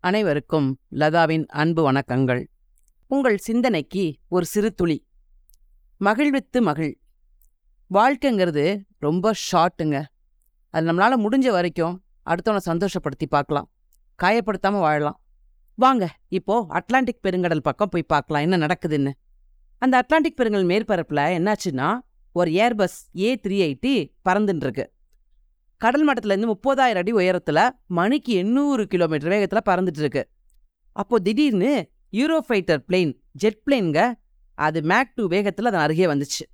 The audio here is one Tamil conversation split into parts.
அனைவருக்கும் லதாவின் அன்பு வணக்கங்கள். உங்கள் சிந்தனைக்கு ஒரு சிறு துளி. மகிழ்வித்து மகிழ். வாழ்க்கைங்கிறது ரொம்ப ஷார்ட்டுங்க. அது நம்மளால முடிஞ்ச வரைக்கும் அடுத்தவனை சந்தோஷப்படுத்தி பார்க்கலாம். காயப்படுத்தாம வாழலாம். வாங்க இப்போ அட்லாண்டிக் பெருங்கடல் பக்கம் போய் பார்க்கலாம் என்ன நடக்குதுன்னு. அந்த அட்லாண்டிக் பெருங்கடல் மேற்பரப்புல என்னாச்சுன்னா ஒரு ஏர்பஸ் ஏ த்ரீ எயிட்டி பறந்துட்டு இருக்கு கடல் மட்டத்திலேருந்து முப்பதாயிரம் அடி உயரத்துல மணிக்கு எண்ணூறு கிலோமீட்டர் வேகத்துல பறந்துட்டு இருக்கு அப்போ திடீர்னு யூரோஃபைட்டர் பிளேன் ஜெட் பிளேன்ங்க அது மேக் டூ வேகத்துல அதன் அருகே வந்துச்சு.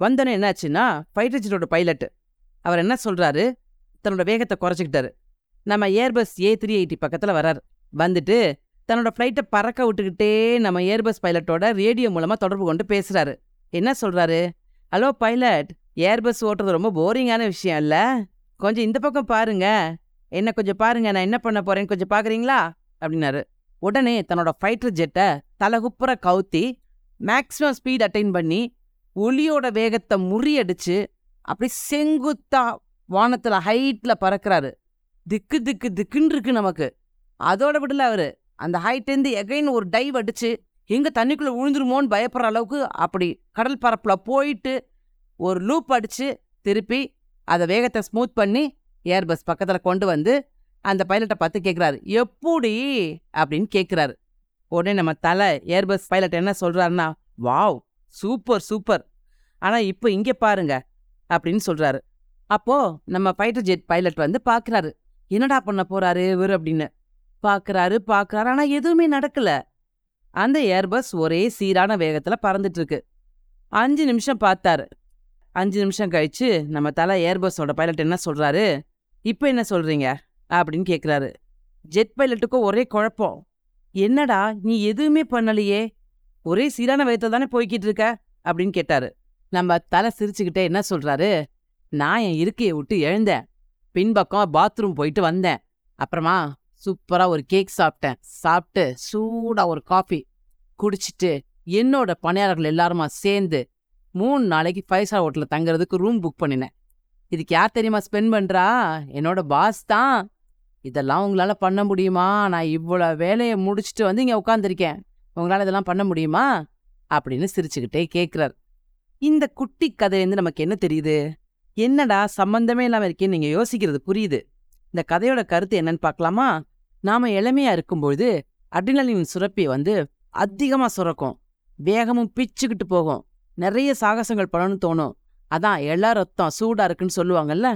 வந்தோன்னே என்னாச்சுன்னா ஃபைட்டர் ஜெட்டோட பைலட் அவர் என்ன சொல்றாரு? தன்னோட வேகத்தை குறைச்சிக்கிட்டாரு. நம்ம ஏர்பஸ் ஏ த்ரீ எயிட்டி பக்கத்துல வரார் வந்துட்டு தன்னோட ஃப்ளைட்டை பறக்க விட்டுக்கிட்டே நம்ம ஏர்பஸ் பைலட்டோட ரேடியோ மூலமா தொடர்பு கொண்டு பேசுறாரு. என்ன சொல்றாரு? ஹலோ பைலட் ஏர்பஸ் ஓட்டுறது ரொம்ப போரிங்கான விஷயம் இல்ல. கொஞ்சம் இந்த பக்கம் பாருங்க. என்ன கொஞ்சம் பாருங்க நான் என்ன பண்ண போறேன்னு கொஞ்சம் பாக்குறீங்களா? அப்படின்னாரு. உடனே தன்னோட ஃபைட்டர் ஜெட்டை தலகுப்புற கவுத்தி மேக்ஸிமம் ஸ்பீட் அட்டைன் பண்ணி ஒளியோட வேகத்தை முறியடிச்சு அப்படி செங்குத்தா வானத்துல ஹைட்ல பறக்கிறாரு. திக்கு திக்கு திக்குன்னு இருக்கு நமக்கு. அதோட விடல அவரு. அந்த ஹைட்லேருந்து எகைன் ஒரு டைவ் அடிச்சு எங்க தண்ணிக்குள்ள விழுந்துருமோன்னு பயப்படுற அளவுக்கு அப்படி கடல் பரப்புல போயிட்டு ஒரு லூப் அடிச்சு திருப்பி அதை வேகத்தை ஸ்மூத் பண்ணி ஏர்பஸ் பக்கத்துல கொண்டு வந்து அந்த பைலட்டை பார்த்து கேட்குறாரு எப்படி? அப்படின்னு கேட்குறாரு உடனே நம்ம தலை ஏர்பஸ் பைலட் என்ன சொல்கிறாருன்னா வாவ் சூப்பர் சூப்பர். ஆனா இப்போ இங்க பாருங்க அப்படின்னு சொல்றாரு. அப்போ நம்ம ஃபைட்டர் ஜெட் பைலட் வந்து பார்க்குறாரு என்னடா பண்ண போறாரு இவர்? அப்படின்னு. பார்க்குறாரு பார்க்குறாரு ஆனா எதுவுமே நடக்கல. அந்த ஏர்பஸ் ஒரே சீரான வேகத்துல பறந்துட்டு இருக்கு. அஞ்சு நிமிஷம் பார்த்தாரு. அஞ்சு நிமிஷம் கழிச்சு நம்ம தலை ஏர்பஸோட பைலட் என்ன சொல்றாரு? இப்போ என்ன சொல்றீங்க? அப்படின்னு கேட்குறாரு ஜெட் பைலட்டுக்கும் ஒரே குழப்பம். என்னடா நீ எதுவுமே பண்ணலையே? ஒரே சீரான வயத்தை தானே போய்கிட்டு இருக்க? அப்படின்னு கேட்டாரு. நம்ம தலை சிரிச்சுக்கிட்டே என்ன சொல்றாரு? நான் என் இருக்கையை விட்டு எழுந்தேன். பின்பக்கம் பாத்ரூம் போயிட்டு வந்தேன். அப்புறமா சூப்பரா ஒரு கேக் சாப்பிட்டேன். சாப்பிட்டு சூடா ஒரு காஃபி குடிச்சிட்டு என்னோட பணியாளர்கள் எல்லாருமா சேர்ந்து மூணு நாளைக்கு ஃபைவ் ஸ்டார் ஹோட்டலில் தங்குறதுக்கு ரூம் புக் பண்ணினேன். இதுக்கு யார் தெரியுமா ஸ்பெண்ட் பண்றா? என்னோட பாஸ் தான். இதெல்லாம் உங்களால பண்ண முடியுமா? நான் இவ்வளோ வேலையை முடிச்சுட்டு வந்து இங்க உட்காந்துருக்கேன் உங்களால இதெல்லாம் பண்ண முடியுமா? அப்படின்னு சிரிச்சுக்கிட்டே கேட்குறார் இந்த குட்டி கதையிலேருந்து நமக்கு என்ன தெரியுது? என்னடா சம்பந்தமே இல்லாம இருக்கேன்னு நீங்க யோசிக்கிறது புரியுது. இந்த கதையோட கருத்து என்னன்னு பார்க்கலாமா? நாம இளமையாக இருக்கும்பொழுது அட்ரினலின் சுரப்பி வந்து அதிகமா சுரக்கும். வேகமும் பிச்சுக்கிட்டு போகும். நிறைய சாகசங்கள் பண்ணணும்னு தோணும். அதான் எல்லா ரத்தம் சூடா இருக்குன்னு சொல்லுவாங்கல்ல?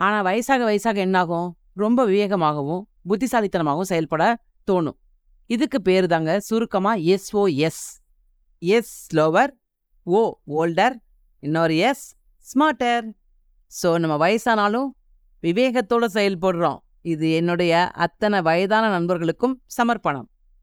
ஆனா வயசாக வயசாக என்னாகும்? ரொம்ப விவேகமாகவும் புத்திசாலித்தனமாகவும் செயல்பட தோணும். இதுக்கு பேரு தாங்க சுருக்கமா SOS S S slower O older இன்னொரு எஸ் ஸ்மார்ட்டர் ஸோ நம்ம வயசானாலும் விவேகத்தோட செயல்படுறோம். இது என்னுடைய அத்தனை வயதான நண்பர்களுக்கும் சமர்ப்பணம்.